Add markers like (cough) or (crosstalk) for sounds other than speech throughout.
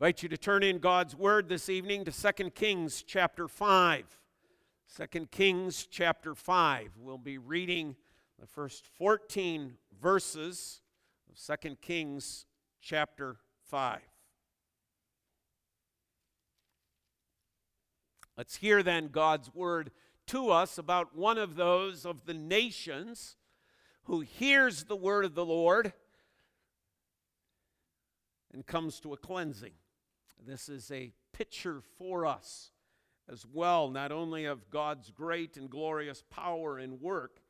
invite you to turn in God's word this evening to 2 Kings chapter 5. 2 Kings chapter 5. We'll be reading the first 14 verses of 2 Kings chapter 5. Let's hear then God's word to us about one of those of the nations who hears the word of the Lord and comes to a cleansing. This is a picture for us as well, not only of God's great and glorious power and work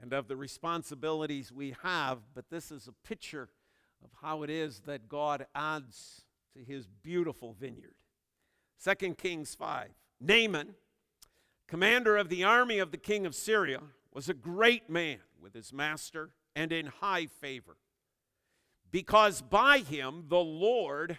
and of the responsibilities we have, but this is a picture of how it is that God adds to his beautiful vineyard. 2 Kings 5. Naaman, commander of the army of the king of Syria, was a great man with his master and in high favor because by him the Lord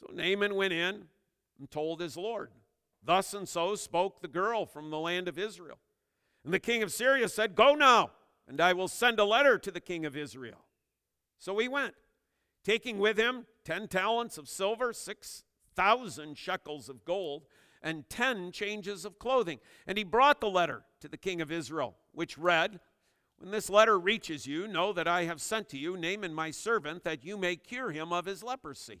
So Naaman went in and told his Lord. Thus and so spoke the girl from the land of Israel. And the king of Syria said, Go now, and I will send a letter to the king of Israel. So he went, taking with him ten talents of silver, six thousand shekels of gold, and ten changes of clothing. And he brought the letter to the king of Israel, which read, when this letter reaches you, know that I have sent to you Naaman my servant, that you may cure him of his leprosy.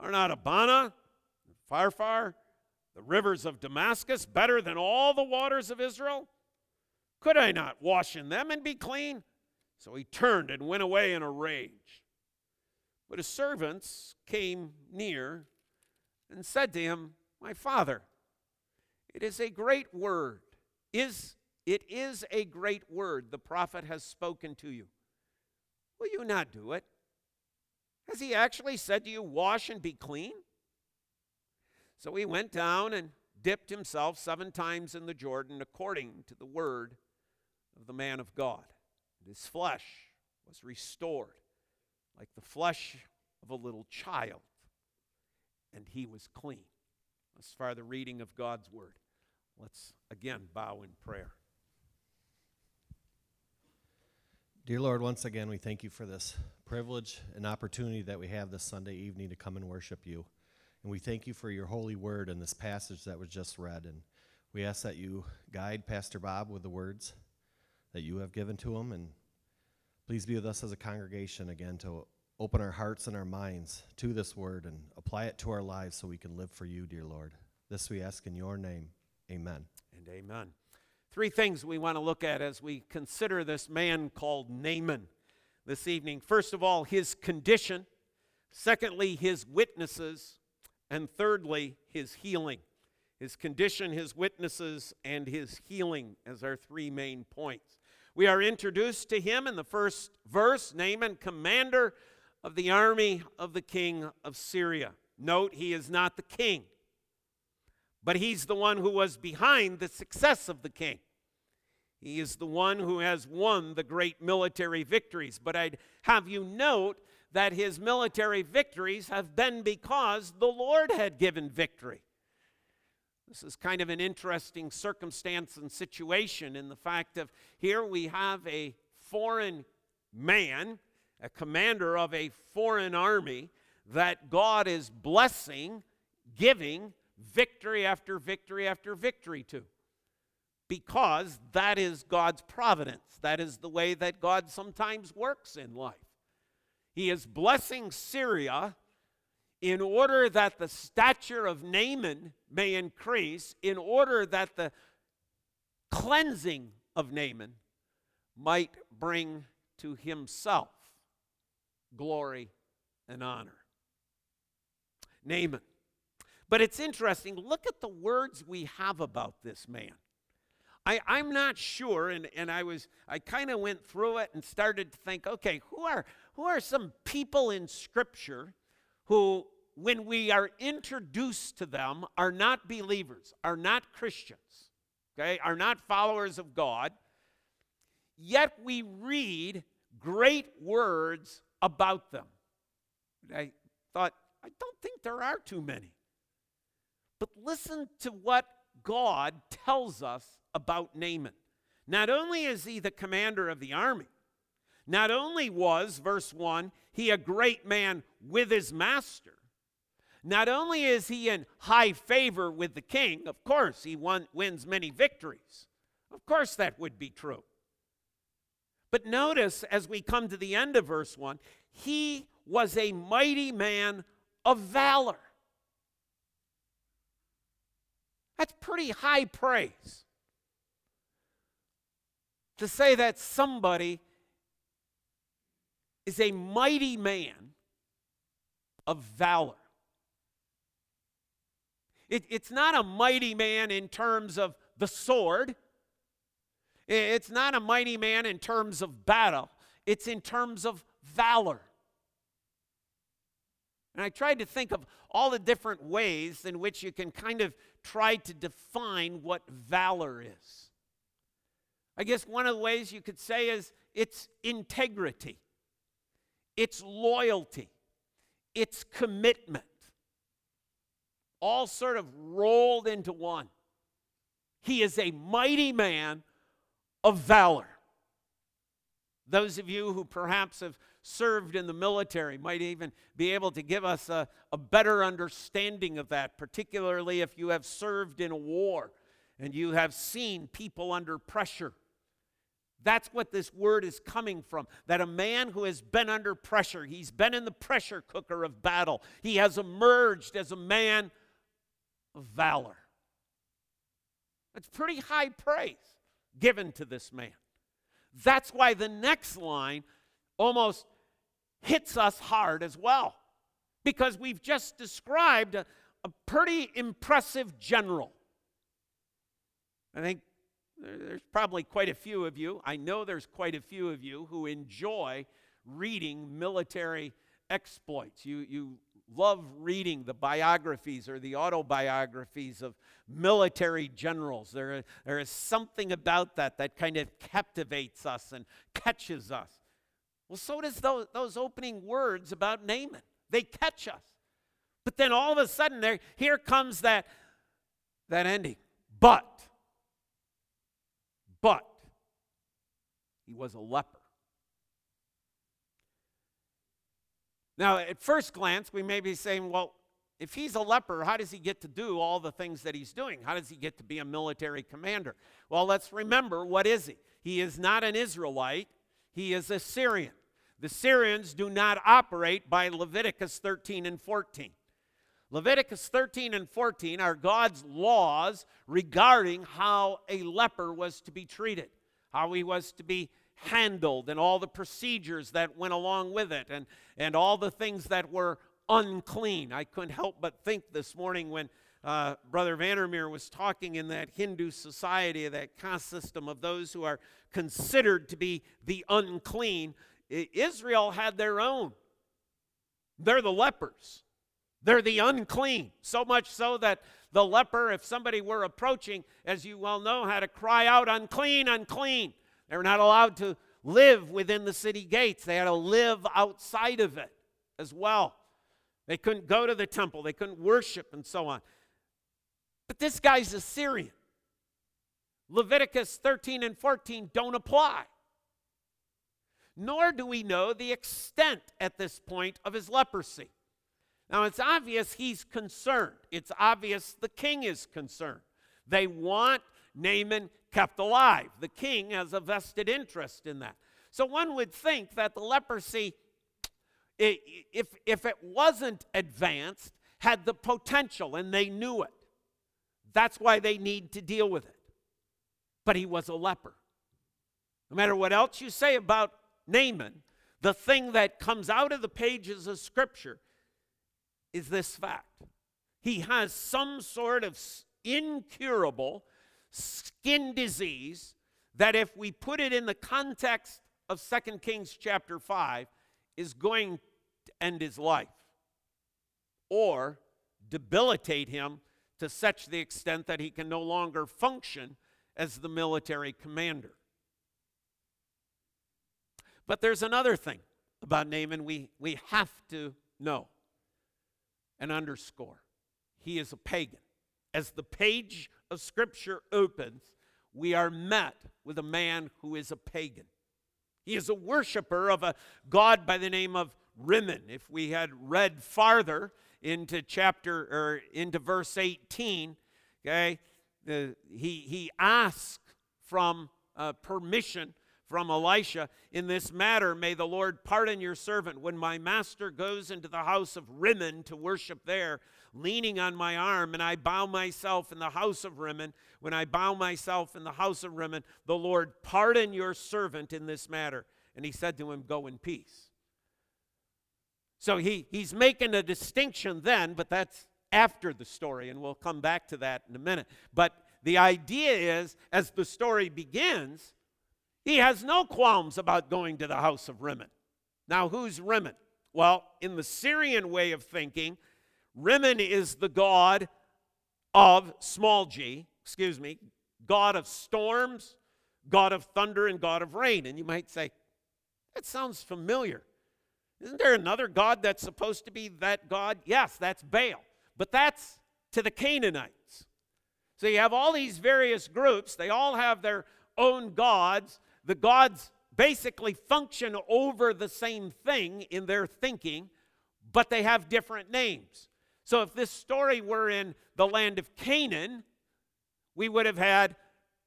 Are not Abana, Pharpar, the rivers of Damascus better than all the waters of Israel? Could I not wash in them and be clean? So he turned and went away in a rage. But his servants came near and said to him, My father, it is a great word. Is it is a great word the prophet has spoken to you. Will you not do it? Has he actually said to you, Wash and be clean? So he went down and dipped himself seven times in the Jordan according to the word of the man of God. And his flesh was restored like the flesh of a little child, and he was clean. As far the reading of God's word. Let's again bow in prayer. Dear Lord, once again, we thank you for this privilege and opportunity that we have this Sunday evening to come and worship you. And we thank you for your holy word and this passage that was just read. And we ask that you guide Pastor Bob with the words that you have given to him. And please be with us as a congregation again to open our hearts and our minds to this word and apply it to our lives so we can live for you, dear Lord. This we ask in your name. Amen. And amen. Three things we want to look at as we consider this man called Naaman this evening. First of all, his condition. Secondly, his witnesses. And thirdly, his healing. His condition, his witnesses, and his healing as our three main points. We are introduced to him in the first verse Naaman, commander of the army of the king of Syria. Note, he is not the king but he's the one who was behind the success of the king. He is the one who has won the great military victories. But I'd have you note that his military victories have been because the Lord had given victory. This is kind of an interesting circumstance and situation in the fact of here we have a foreign man, a commander of a foreign army that God is blessing, giving victory after victory after victory to. Because that is God's providence. That is the way that God sometimes works in life. He is blessing Syria in order that the stature of Naaman may increase, in order that the cleansing of Naaman might bring to himself glory and honor. Naaman. But it's interesting, look at the words we have about this man. I, I'm not sure, and, and I was I kind of went through it and started to think, okay, who are who are some people in Scripture who when we are introduced to them, are not believers, are not Christians, okay, are not followers of God, yet we read great words about them. I thought, I don't think there are too many. But listen to what God tells us about Naaman. Not only is he the commander of the army, not only was, verse 1, he a great man with his master, not only is he in high favor with the king, of course, he won, wins many victories. Of course, that would be true. But notice as we come to the end of verse 1, he was a mighty man of valor. That's pretty high praise. To say that somebody is a mighty man of valor. It, it's not a mighty man in terms of the sword. It's not a mighty man in terms of battle. It's in terms of valor. And I tried to think of all the different ways in which you can kind of try to define what valor is. I guess one of the ways you could say is it's integrity, it's loyalty, it's commitment all sort of rolled into one. He is a mighty man of valor. Those of you who perhaps have served in the military might even be able to give us a, a better understanding of that, particularly if you have served in a war and you have seen people under pressure. That's what this word is coming from. That a man who has been under pressure, he's been in the pressure cooker of battle, he has emerged as a man of valor. That's pretty high praise given to this man. That's why the next line almost hits us hard as well, because we've just described a, a pretty impressive general. I think there's probably quite a few of you, I know there's quite a few of you who enjoy reading military exploits. You, you love reading the biographies or the autobiographies of military generals. There, there is something about that that kind of captivates us and catches us. Well, so does those, those opening words about Naaman. They catch us. But then all of a sudden, there, here comes that, that ending. But, but, he was a leper. Now, at first glance, we may be saying, well, if he's a leper, how does he get to do all the things that he's doing? How does he get to be a military commander? Well, let's remember what is he? He is not an Israelite, he is a Syrian. The Syrians do not operate by Leviticus 13 and 14. Leviticus 13 and 14 are God's laws regarding how a leper was to be treated, how he was to be handled and all the procedures that went along with it and, and all the things that were unclean. I couldn't help but think this morning when uh, Brother Vandermeer was talking in that Hindu society, that caste system of those who are considered to be the unclean. Israel had their own. They're the lepers. They're the unclean. So much so that the leper, if somebody were approaching, as you well know, had to cry out, unclean, unclean. They were not allowed to live within the city gates, they had to live outside of it. as well. They couldn't go to the temple, they couldn't worship, and so on. But this guy's a Syrian. Leviticus 13 and 14 don't apply. Nor do we know the extent at this point of his leprosy. Now, it's obvious he's concerned. It's obvious the king is concerned. They want Naaman kept alive. The king has a vested interest in that. So one would think that the leprosy, if, if it wasn't advanced, had the potential and they knew it. That's why they need to deal with it. But he was a leper. No matter what else you say about Naaman, the thing that comes out of the pages of Scripture is this fact. He has some sort of incurable skin disease that, if we put it in the context of 2 Kings chapter 5, is going to end his life or debilitate him to such the extent that he can no longer function as the military commander. But there's another thing about Naaman we, we have to know and underscore. He is a pagan. As the page of Scripture opens, we are met with a man who is a pagan. He is a worshiper of a god by the name of Rimmon. If we had read farther into chapter or into verse 18, okay, uh, he, he asked from uh, permission from Elisha in this matter. May the Lord pardon your servant when my master goes into the house of Rimmon to worship there, leaning on my arm, and I bow myself in the house of Rimmon. When I bow myself in the house of Rimmon, the Lord pardon your servant in this matter. And he said to him, Go in peace. So he, he's making a distinction then, but that's after the story, and we'll come back to that in a minute. But the idea is, as the story begins, he has no qualms about going to the house of Rimmon. Now, who's Rimmon? Well, in the Syrian way of thinking, Rimmon is the god of small g, excuse me, god of storms, god of thunder, and god of rain. And you might say, that sounds familiar. Isn't there another god that's supposed to be that god? Yes, that's Baal. But that's to the Canaanites. So you have all these various groups, they all have their own gods, the gods basically function over the same thing in their thinking, but they have different names. So if this story were in the land of Canaan, we would have had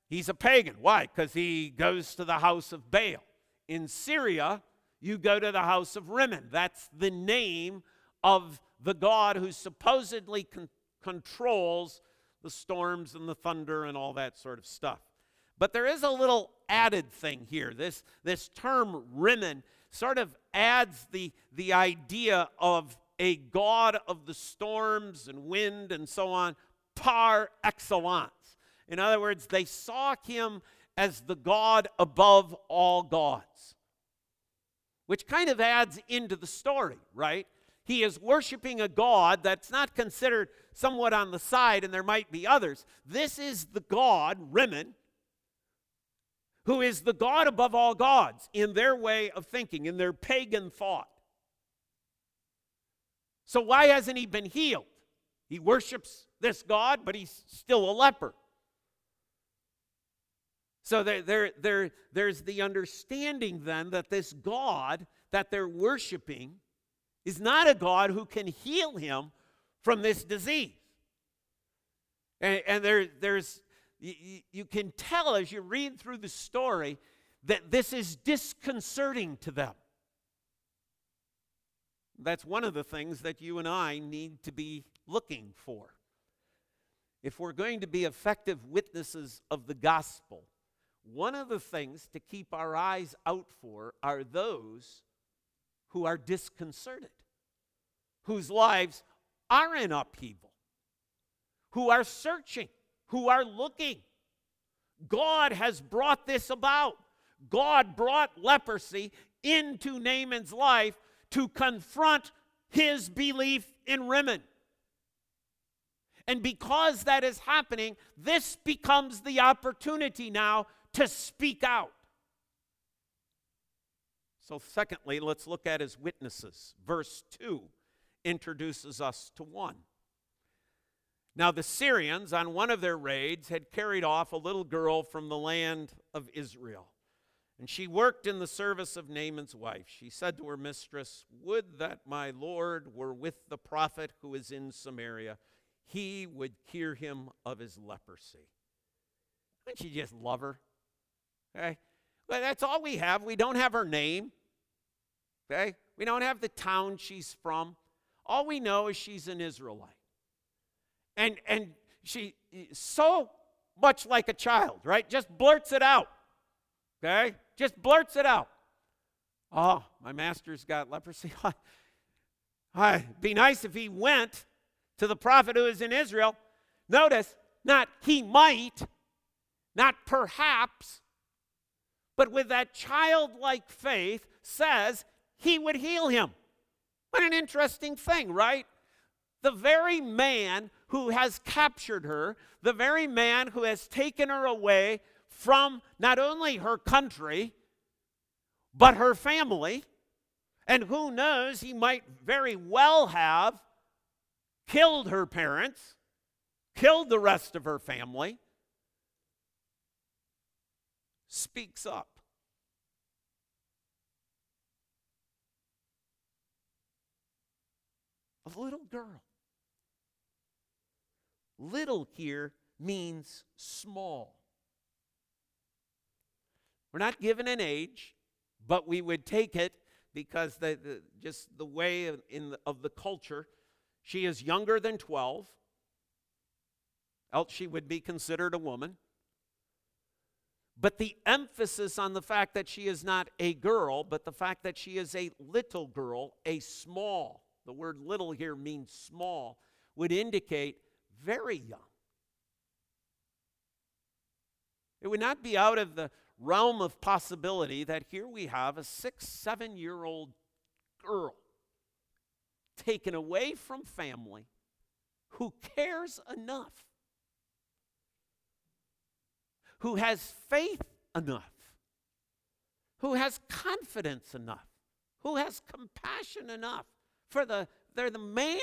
he's a pagan. Why? Because he goes to the house of Baal. In Syria, you go to the house of Rimmon. That's the name of the god who supposedly con- controls the storms and the thunder and all that sort of stuff. But there is a little added thing here. This, this term Rimmon sort of adds the, the idea of a god of the storms and wind and so on par excellence. In other words, they saw him as the God above all gods, which kind of adds into the story, right? He is worshiping a God that's not considered somewhat on the side, and there might be others. This is the God, Rimmon, who is the God above all gods in their way of thinking, in their pagan thought. So, why hasn't he been healed? He worships this God, but he's still a leper. So, there, there, there, there's the understanding then that this God that they're worshiping is not a God who can heal him from this disease. And, and there, there's you, you can tell as you read through the story that this is disconcerting to them. That's one of the things that you and I need to be looking for. If we're going to be effective witnesses of the gospel, one of the things to keep our eyes out for are those who are disconcerted, whose lives are in upheaval, who are searching, who are looking. God has brought this about. God brought leprosy into Naaman's life to confront his belief in Rimmon. And because that is happening, this becomes the opportunity now to speak out. So, secondly, let's look at his witnesses. Verse 2 introduces us to one. Now, the Syrians, on one of their raids, had carried off a little girl from the land of Israel. And she worked in the service of Naaman's wife. She said to her mistress, Would that my Lord were with the prophet who is in Samaria. He would cure him of his leprosy. Don't you just love her? Okay? Well, that's all we have. We don't have her name. Okay? We don't have the town she's from. All we know is she's an Israelite. And and she so much like a child, right? Just blurts it out. Okay? Just blurts it out. Oh, my master's got leprosy. (laughs) It'd be nice if he went to the prophet who is in Israel. Notice, not he might, not perhaps, but with that childlike faith says he would heal him. What an interesting thing, right? The very man who has captured her, the very man who has taken her away from not only her country, but her family, and who knows, he might very well have killed her parents, killed the rest of her family, speaks up. A little girl. Little here means small. We're not given an age, but we would take it because the, the just the way of, in the, of the culture, she is younger than 12, else she would be considered a woman. But the emphasis on the fact that she is not a girl, but the fact that she is a little girl, a small, the word little here means small, would indicate very young. It would not be out of the realm of possibility that here we have a six, seven year old girl taken away from family who cares enough, who has faith enough, who has confidence enough, who has compassion enough for the, they're the man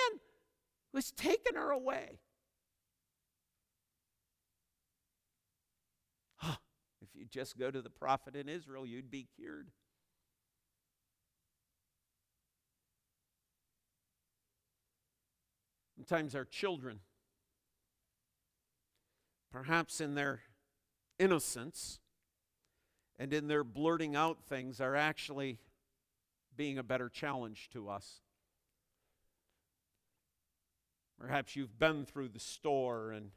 who's taken her away. If you just go to the prophet in Israel, you'd be cured. Sometimes our children, perhaps in their innocence and in their blurting out things, are actually being a better challenge to us. Perhaps you've been through the store and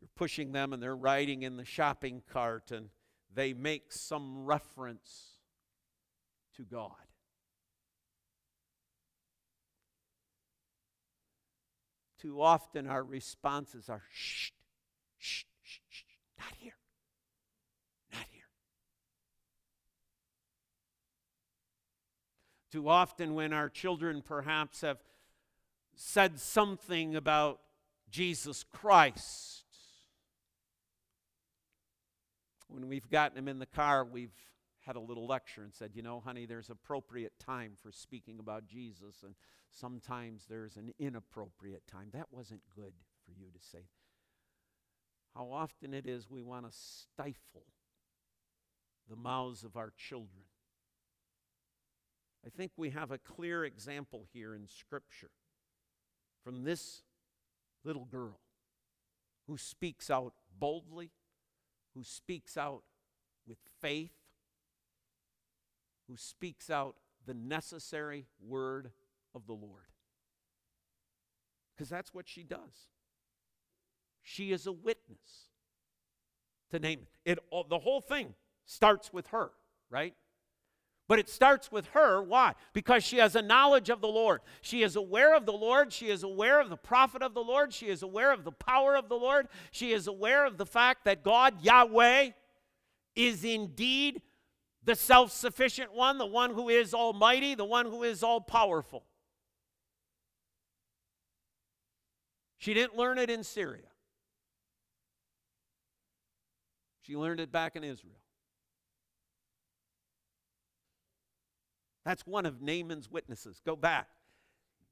you're pushing them and they're riding in the shopping cart and they make some reference to God. Too often our responses are shh, shh, shh, shh, not here, not here. Too often when our children perhaps have said something about Jesus Christ, when we've gotten him in the car, we've had a little lecture and said, you know, honey, there's appropriate time for speaking about Jesus, and sometimes there's an inappropriate time. That wasn't good for you to say. How often it is we want to stifle the mouths of our children. I think we have a clear example here in Scripture from this little girl who speaks out boldly who speaks out with faith, who speaks out the necessary word of the Lord. Because that's what she does. She is a witness to name it. it the whole thing starts with her, right? But it starts with her. Why? Because she has a knowledge of the Lord. She is aware of the Lord. She is aware of the prophet of the Lord. She is aware of the power of the Lord. She is aware of the fact that God, Yahweh, is indeed the self sufficient one, the one who is almighty, the one who is all powerful. She didn't learn it in Syria, she learned it back in Israel. That's one of Naaman's witnesses. Go back.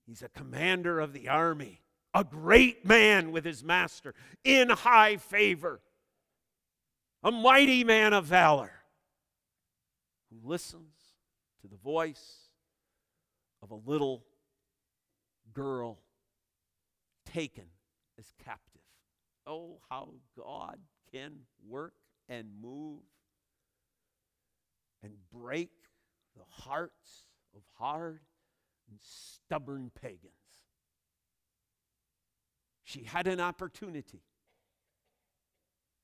He's a commander of the army, a great man with his master, in high favor, a mighty man of valor who listens to the voice of a little girl taken as captive. Oh, how God can work and move and break the hearts of hard and stubborn pagans. She had an opportunity,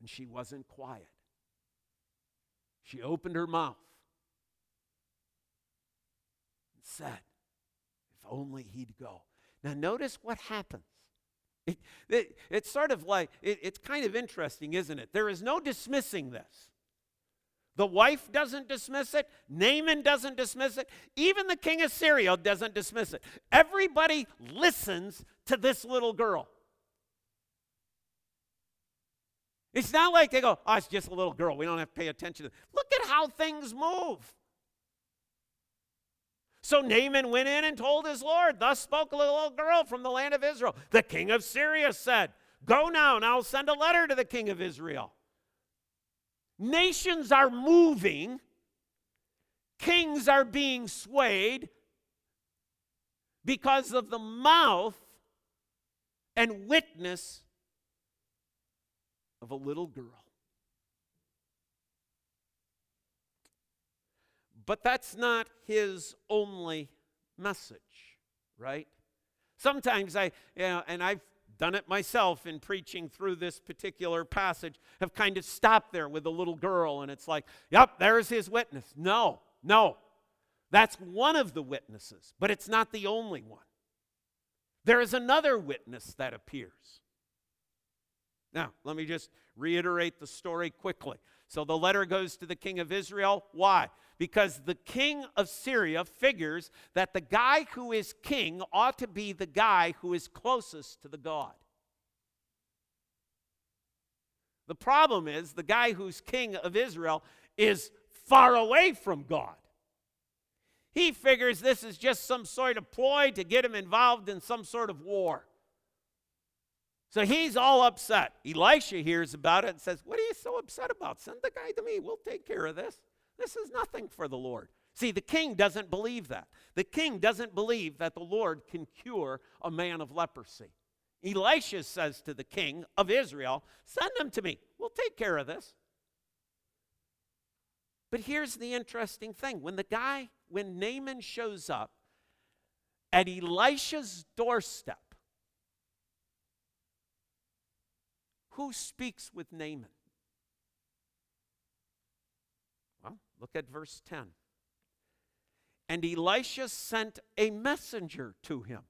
and she wasn't quiet. She opened her mouth and said, If only he'd go. Now, notice what happens. It, it, it's sort of like, it, it's kind of interesting, isn't it? There is no dismissing this. The wife doesn't dismiss it. Naaman doesn't dismiss it. Even the king of Syria doesn't dismiss it. Everybody listens to this little girl. It's not like they go, oh, it's just a little girl. We don't have to pay attention Look at how things move. So Naaman went in and told his Lord, Thus spoke a little girl from the land of Israel. The king of Syria said, Go now, and I'll send a letter to the king of Israel. Nations are moving, kings are being swayed because of the mouth and witness of a little girl. But that's not his only message, right? Sometimes I, you know, and I've done it myself in preaching through this particular passage, have kind of stopped there with a little girl, and it's like, yep, there's his witness. No, no. That's one of the witnesses, but it's not the only one. There is another witness that appears. Now, let me just reiterate the story quickly. So the letter goes to the king of Israel. Why? Because the king of Syria figures that the guy who is king ought to be the guy who is closest to the God. The problem is the guy who's king of Israel is far away from God. He figures this is just some sort of ploy to get him involved in some sort of war. So he's all upset. Elisha hears about it and says, What are you so upset about? Send the guy to me. We'll take care of this. This is nothing for the Lord. See, the king doesn't believe that. The king doesn't believe that the Lord can cure a man of leprosy. Elisha says to the king of Israel, Send him to me. We'll take care of this. But here's the interesting thing when the guy, when Naaman shows up at Elisha's doorstep, Who speaks with Naaman? Well, look at verse 10. And Elisha sent a messenger to him.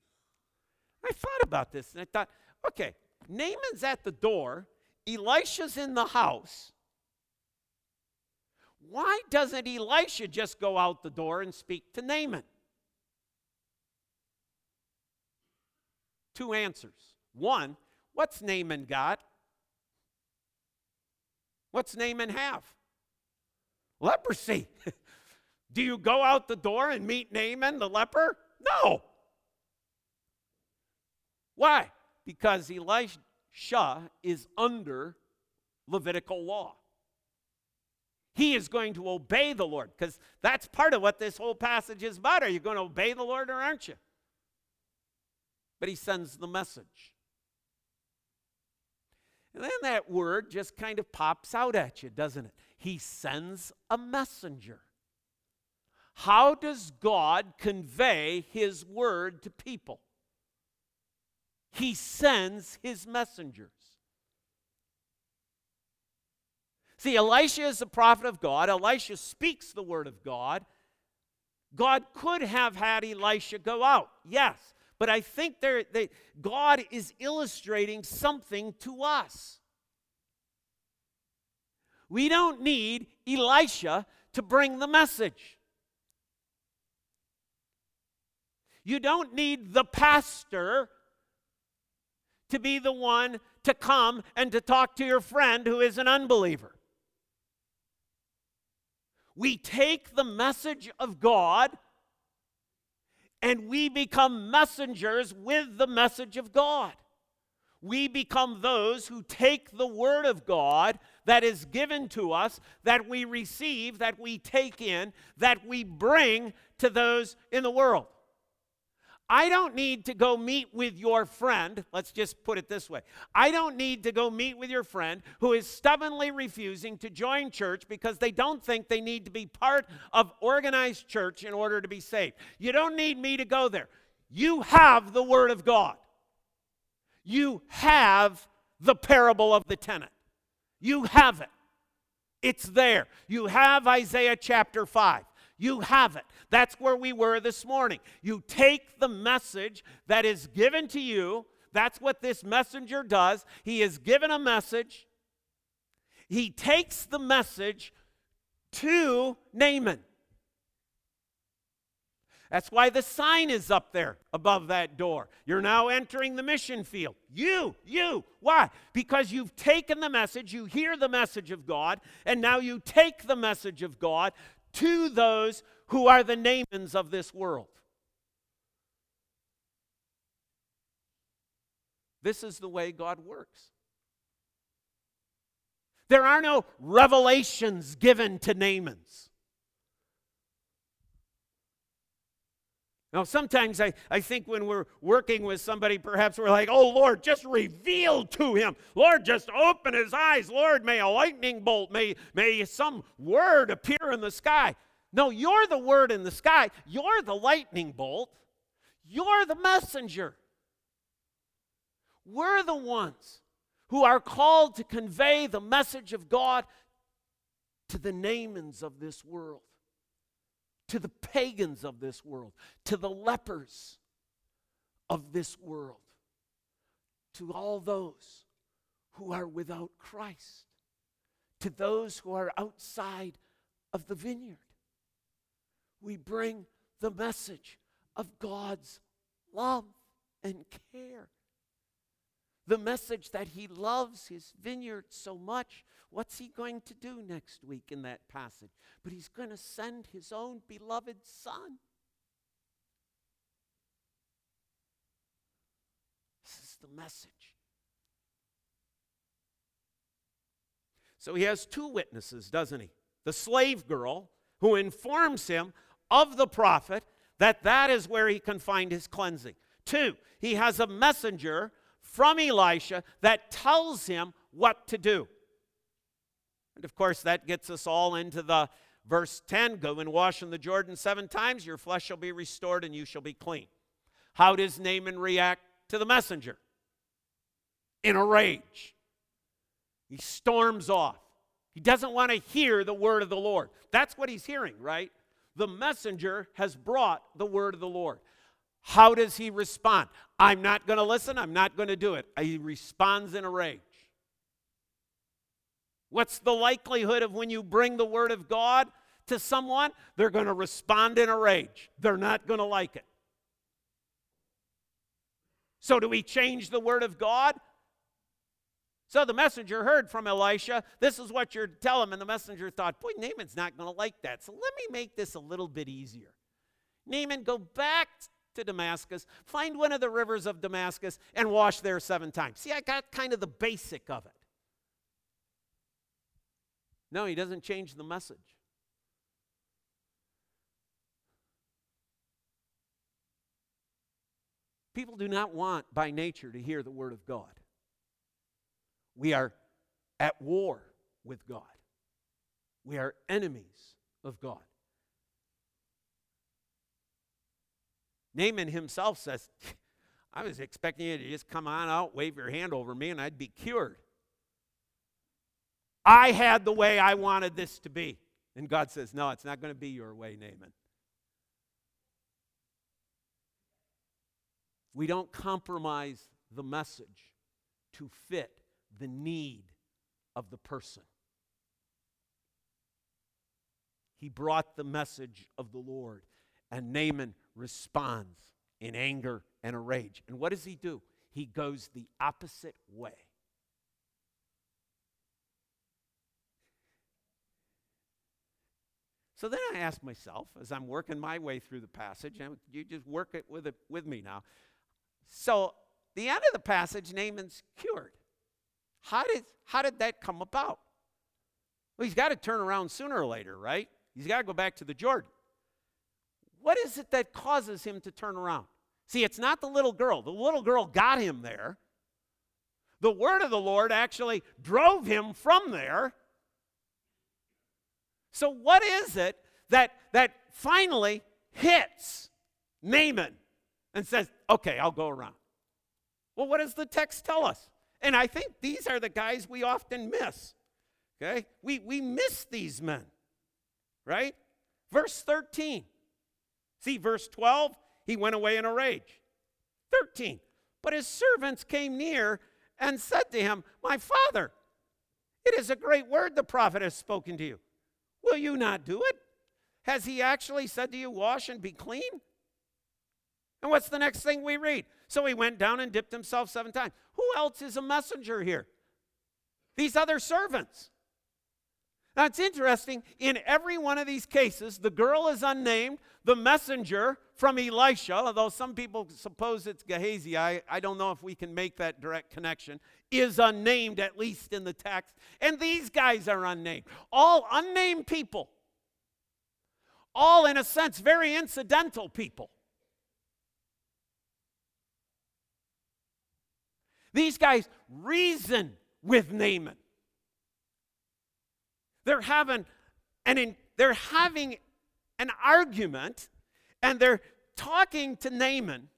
I thought about this and I thought, okay, Naaman's at the door, Elisha's in the house. Why doesn't Elisha just go out the door and speak to Naaman? Two answers. One, what's Naaman got? What's Naaman have? Leprosy. (laughs) Do you go out the door and meet Naaman the leper? No. Why? Because Elisha is under Levitical law. He is going to obey the Lord because that's part of what this whole passage is about. Are you going to obey the Lord or aren't you? But he sends the message. And then that word just kind of pops out at you, doesn't it? He sends a messenger. How does God convey his word to people? He sends his messengers. See, Elisha is the prophet of God. Elisha speaks the word of God. God could have had Elisha go out, yes. But I think there, they, God is illustrating something to us. We don't need Elisha to bring the message. You don't need the pastor to be the one to come and to talk to your friend who is an unbeliever. We take the message of God and we become messengers with the message of God. We become those who take the word of God that is given to us, that we receive, that we take in, that we bring to those in the world. I don't need to go meet with your friend. Let's just put it this way I don't need to go meet with your friend who is stubbornly refusing to join church because they don't think they need to be part of organized church in order to be saved. You don't need me to go there. You have the Word of God, you have the parable of the tenant. You have it. It's there. You have Isaiah chapter 5. You have it. That's where we were this morning. You take the message that is given to you. That's what this messenger does. He is given a message. He takes the message to Naaman. That's why the sign is up there above that door. You're now entering the mission field. You, you. Why? Because you've taken the message, you hear the message of God, and now you take the message of God to those who are the Naamans of this world. This is the way God works. There are no revelations given to Naamans. Now, sometimes I, I think when we're working with somebody, perhaps we're like, oh, Lord, just reveal to him. Lord, just open his eyes. Lord, may a lightning bolt, may, may some word appear in the sky. No, you're the word in the sky. You're the lightning bolt. You're the messenger. We're the ones who are called to convey the message of God to the Naamans of this world to the pagans of this world, to the lepers of this world, to all those who are without Christ, to those who are outside of the vineyard. We bring the message of God's love and care. The message that He loves His vineyard so much What's he going to do next week in that passage? But he's going to send his own beloved son. This is the message. So he has two witnesses, doesn't he? The slave girl who informs him of the prophet that that is where he can find his cleansing. Two, he has a messenger from Elisha that tells him what to do. And of course, that gets us all into the verse 10 Go and wash in the Jordan seven times, your flesh shall be restored, and you shall be clean. How does Naaman react to the messenger? In a rage. He storms off. He doesn't want to hear the word of the Lord. That's what he's hearing, right? The messenger has brought the word of the Lord. How does he respond? I'm not going to listen. I'm not going to do it. He responds in a rage. What's the likelihood of when you bring the Word of God to someone? They're going to respond in a rage. They're not going to like it. So, do we change the Word of God? So the messenger heard from Elisha, This is what you're telling tell him. And the messenger thought, Boy, Naaman's not going to like that. So let me make this a little bit easier. Naaman, go back to Damascus, find one of the rivers of Damascus, and wash there seven times. See, I got kind of the basic of it. No, he doesn't change the message. People do not want by nature to hear the word of God. We are at war with God. We are enemies of God. Naaman himself says, (laughs) I was expecting you to just come on out, wave your hand over me, and I'd be cured. I had the way I wanted this to be. And God says, No, it's not going to be your way, Naaman. We don't compromise the message to fit the need of the person. He brought the message of the Lord, and Naaman responds in anger and a rage. And what does he do? He goes the opposite way. So then I ask myself, as I'm working my way through the passage, and you just work it with it with me now. So the end of the passage, Naaman's cured. How did how did that come about? Well, he's got to turn around sooner or later, right? He's got to go back to the Jordan. What is it that causes him to turn around? See, it's not the little girl. The little girl got him there. The word of the Lord actually drove him from there. So, what is it that, that finally hits Naaman and says, okay, I'll go around? Well, what does the text tell us? And I think these are the guys we often miss. Okay? We, we miss these men, right? Verse 13. See, verse 12, he went away in a rage. 13. But his servants came near and said to him, My father, it is a great word the prophet has spoken to you. Will you not do it? Has he actually said to you, Wash and be clean? And what's the next thing we read? So he went down and dipped himself seven times. Who else is a messenger here? These other servants. Now it's interesting, in every one of these cases, the girl is unnamed, the messenger from Elisha, although some people suppose it's Gehazi, I, I don't know if we can make that direct connection, is unnamed, at least in the text. And these guys are unnamed. All unnamed people. All, in a sense, very incidental people. These guys reason with Naaman. They're having an, they're having an argument and they're talking to Naaman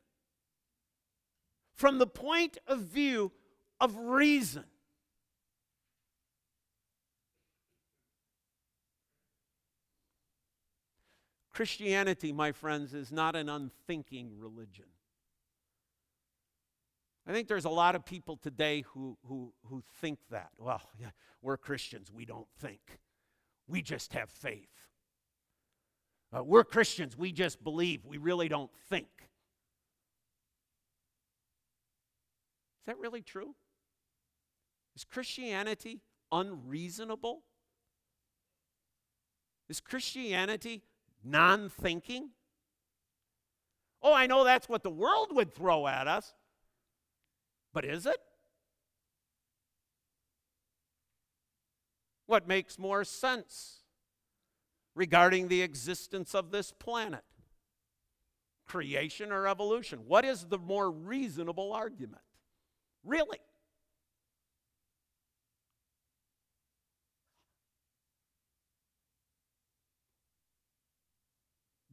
from the point of view of reason. Christianity, my friends, is not an unthinking religion. I think there's a lot of people today who, who, who think that. Well, yeah, we're Christians, we don't think. We just have faith. Uh, we're Christians, we just believe, we really don't think. Is that really true? Is Christianity unreasonable? Is Christianity non thinking? Oh, I know that's what the world would throw at us. But is it? What makes more sense regarding the existence of this planet? Creation or evolution? What is the more reasonable argument? Really?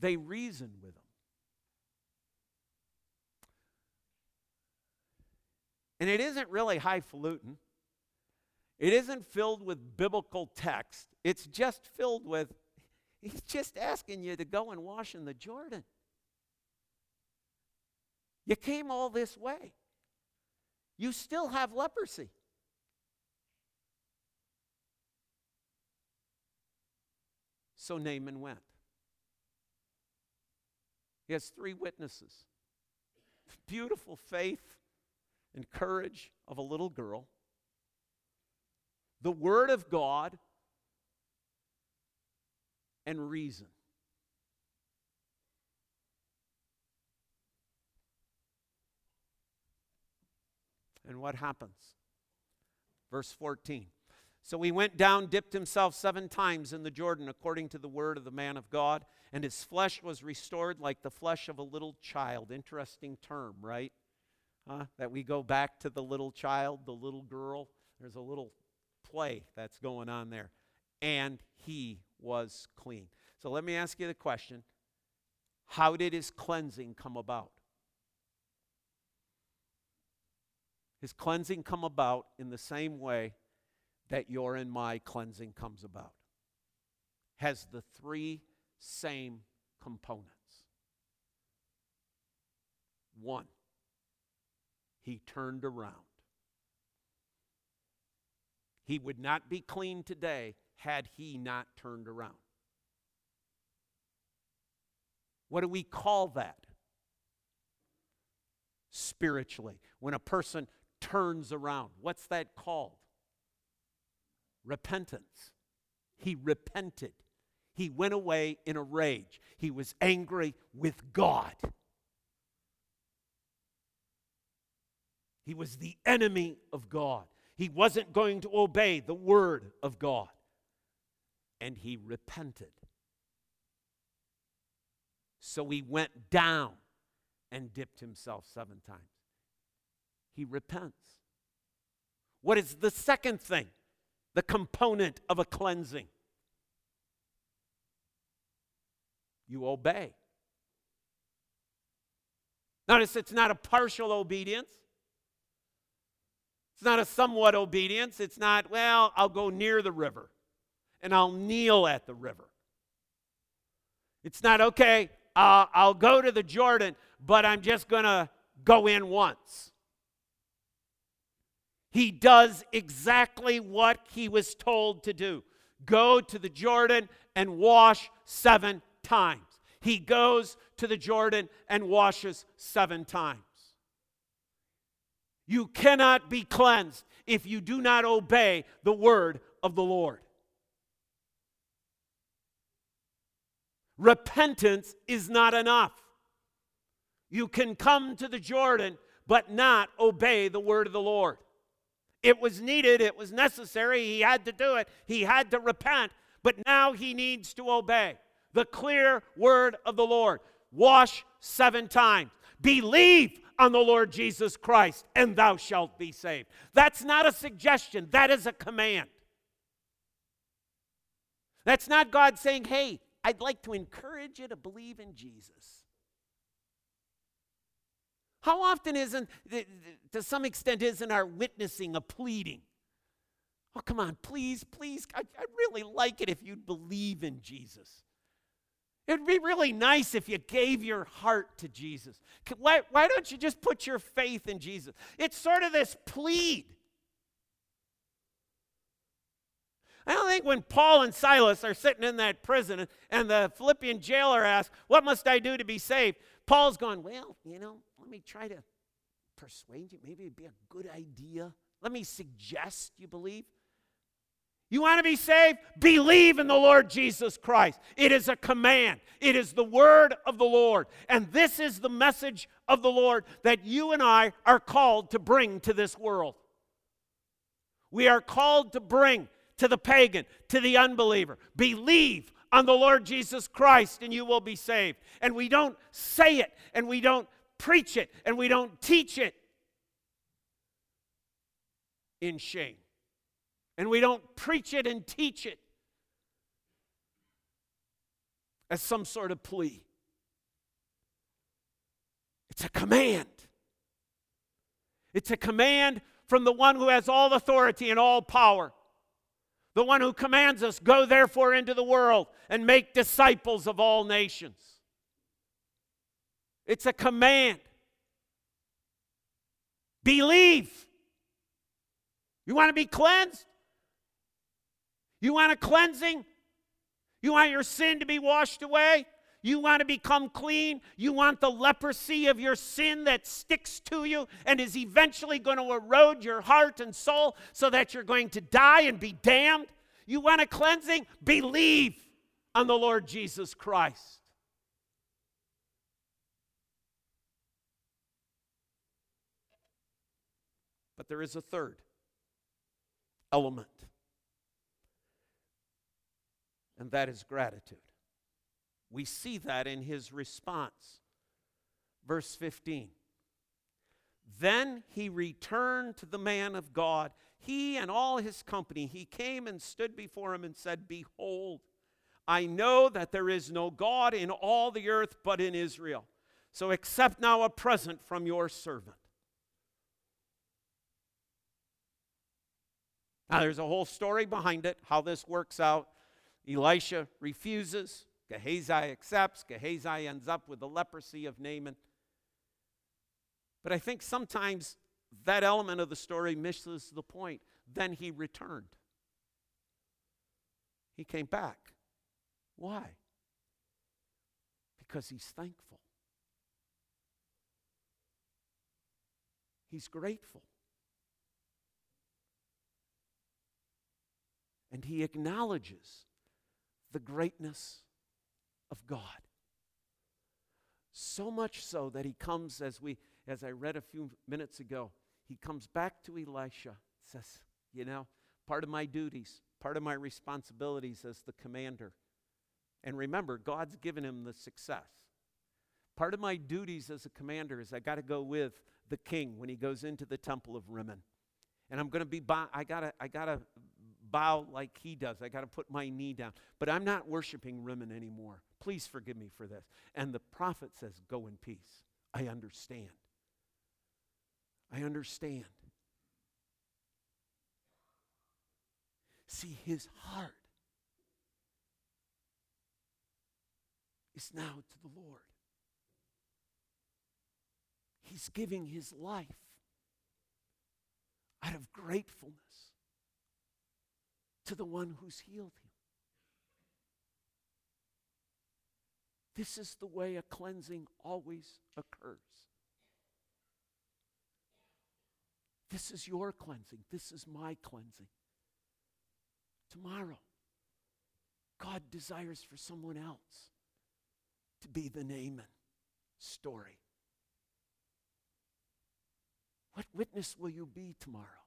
They reason with them. And it isn't really highfalutin. It isn't filled with biblical text. It's just filled with, he's just asking you to go and wash in the Jordan. You came all this way. You still have leprosy. So Naaman went. He has three witnesses beautiful faith, and courage of a little girl, the Word of God, and reason. And what happens? Verse 14. So he went down, dipped himself seven times in the Jordan, according to the word of the man of God, and his flesh was restored like the flesh of a little child. Interesting term, right? Huh? That we go back to the little child, the little girl. There's a little play that's going on there. And he was clean. So let me ask you the question How did his cleansing come about? His cleansing come about in the same way that your and my cleansing comes about. Has the three same components. One, he turned around. He would not be clean today had he not turned around. What do we call that? Spiritually. When a person turns around, what's that called? Repentance. He repented. he went away in a rage. He was angry with God. He was the enemy of God. He wasn't going to obey the word of God. And he repented. So he went down and dipped himself seven times. He repents. What is the second thing? The component of a cleansing. You obey. Notice it's not a partial obedience. It's not a somewhat obedience. It's not, well, I'll go near the river and I'll kneel at the river. It's not, okay, uh, I'll go to the Jordan, but I'm just going to go in once. He does exactly what he was told to do go to the Jordan and wash seven times. He goes to the Jordan and washes seven times. You cannot be cleansed if you do not obey the word of the Lord. Repentance is not enough. You can come to the Jordan, but not obey the word of the Lord. It was needed, it was necessary, he had to do it, he had to repent, but now he needs to obey the clear word of the Lord. Wash seven times. Believe on the Lord Jesus Christ, and thou shalt be saved. That's not a suggestion, that is a command. That's not God saying, hey, I'd like to encourage you to believe in Jesus. How often isn't, to some extent, isn't our witnessing a pleading? Oh, come on, please, please, I'd really like it if you'd believe in Jesus. It'd be really nice if you gave your heart to Jesus. Why, why don't you just put your faith in Jesus? It's sort of this plead. I don't think when Paul and Silas are sitting in that prison and the Philippian jailer asks, What must I do to be saved? Paul's going, Well, you know, me try to persuade you. Maybe it'd be a good idea. Let me suggest you believe. You want to be saved? Believe in the Lord Jesus Christ. It is a command, it is the word of the Lord. And this is the message of the Lord that you and I are called to bring to this world. We are called to bring to the pagan, to the unbeliever. Believe on the Lord Jesus Christ and you will be saved. And we don't say it, and we don't preach it, and we don't teach it in shame and we don't preach it and teach it as some sort of plea. It's a command. It's a command from the one who has all authority and all power. The one who commands us, Go therefore into the world and make disciples of all nations. It's a command. Believe. You want to be cleansed? You want a cleansing? You want your sin to be washed away? You want to become clean? You want the leprosy of your sin that sticks to you and is eventually going to erode your heart and soul so that you're going to die and be damned? You want a cleansing? Believe on the Lord Jesus Christ. But there is a third element and that is gratitude. We see that in his response. Verse 15. Then he returned to the man of God, he and all his company. He came and stood before him and said, Behold, I know that there is no God in all the earth but in Israel. So accept now a present from your servant. Now, there's a whole story behind it, how this works out. Elisha refuses. Gehazi accepts. Gehazi ends up with the leprosy of Naaman. But I think sometimes that element of the story misses the point. Then he returned. He came back. Why? Because he's thankful. He's grateful. And he acknowledges the greatness of God. So much so that he comes, as we as I read a few minutes ago, he comes back to Elisha, says, You know, part of my duties, part of my responsibilities as the commander. And remember, God's given him the success. Part of my duties as a commander is I got to go with the king when he goes into the temple of Rimmon. And I'm going to be, bow, I got to I gotta bow like he does. I got to put my knee down. But I'm not worshiping Rimmon anymore. Please forgive me for this. And the prophet says, Go in peace. I understand. I understand. See, his heart is now to the Lord. He's giving his life out of gratefulness to the one who's healed him. This is the way a cleansing always occurs. This is your cleansing. This is my cleansing. Tomorrow, God desires for someone else to be the Naaman story. What witness will you be tomorrow?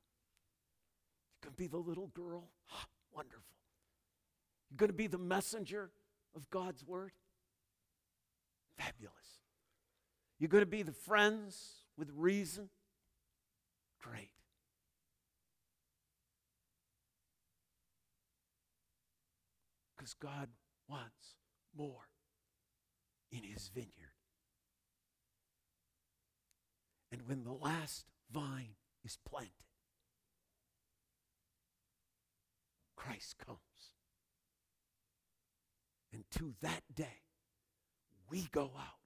Going to be the little girl? Wonderful. You're going to be the messenger of God's word? Fabulous. You're going to be the friends with reason? Great. Because God wants more in his vineyard. And when the last vine is planted, Christ comes. And to that day, we go out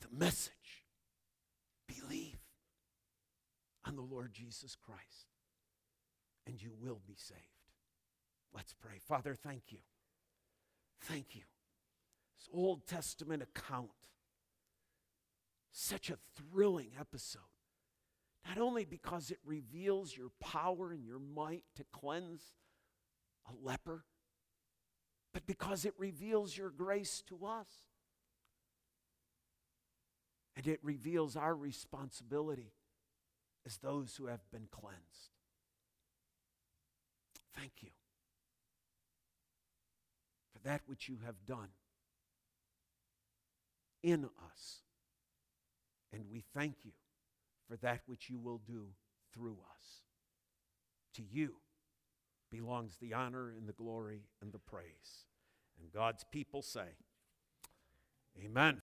with the message believe on the Lord Jesus Christ, and you will be saved. Let's pray. Father, thank you. Thank you. This Old Testament account, such a thrilling episode. Not only because it reveals your power and your might to cleanse a leper, but because it reveals your grace to us. And it reveals our responsibility as those who have been cleansed. Thank you for that which you have done in us. And we thank you for that which you will do through us. To you belongs the honor and the glory and the praise. And God's people say, Amen.